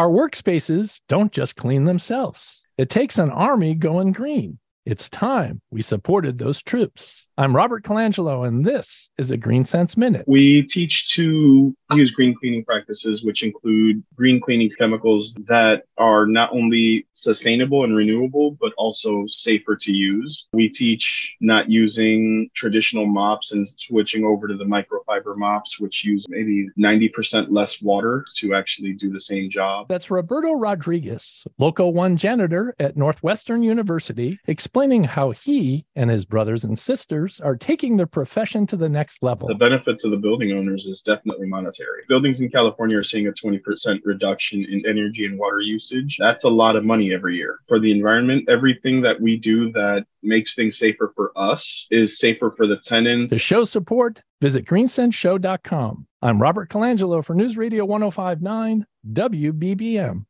Our workspaces don't just clean themselves. It takes an army going green. It's time we supported those troops. I'm Robert Colangelo, and this is a Green Sense Minute. We teach to use green cleaning practices, which include green cleaning chemicals that are not only sustainable and renewable, but also safer to use. We teach not using traditional mops and switching over to the microfiber mops, which use maybe 90% less water to actually do the same job. That's Roberto Rodriguez, Local 1 janitor at Northwestern University, explaining how he and his brothers and sisters are taking their profession to the next level. The benefit to the building owners is definitely monetary. Buildings in California are seeing a 20% reduction in energy and water usage. That's a lot of money every year. For the environment, everything that we do that makes things safer for us is safer for the tenants. The show support, visit greensenseshow.com. I'm Robert Colangelo for News Radio 1059 WBBM.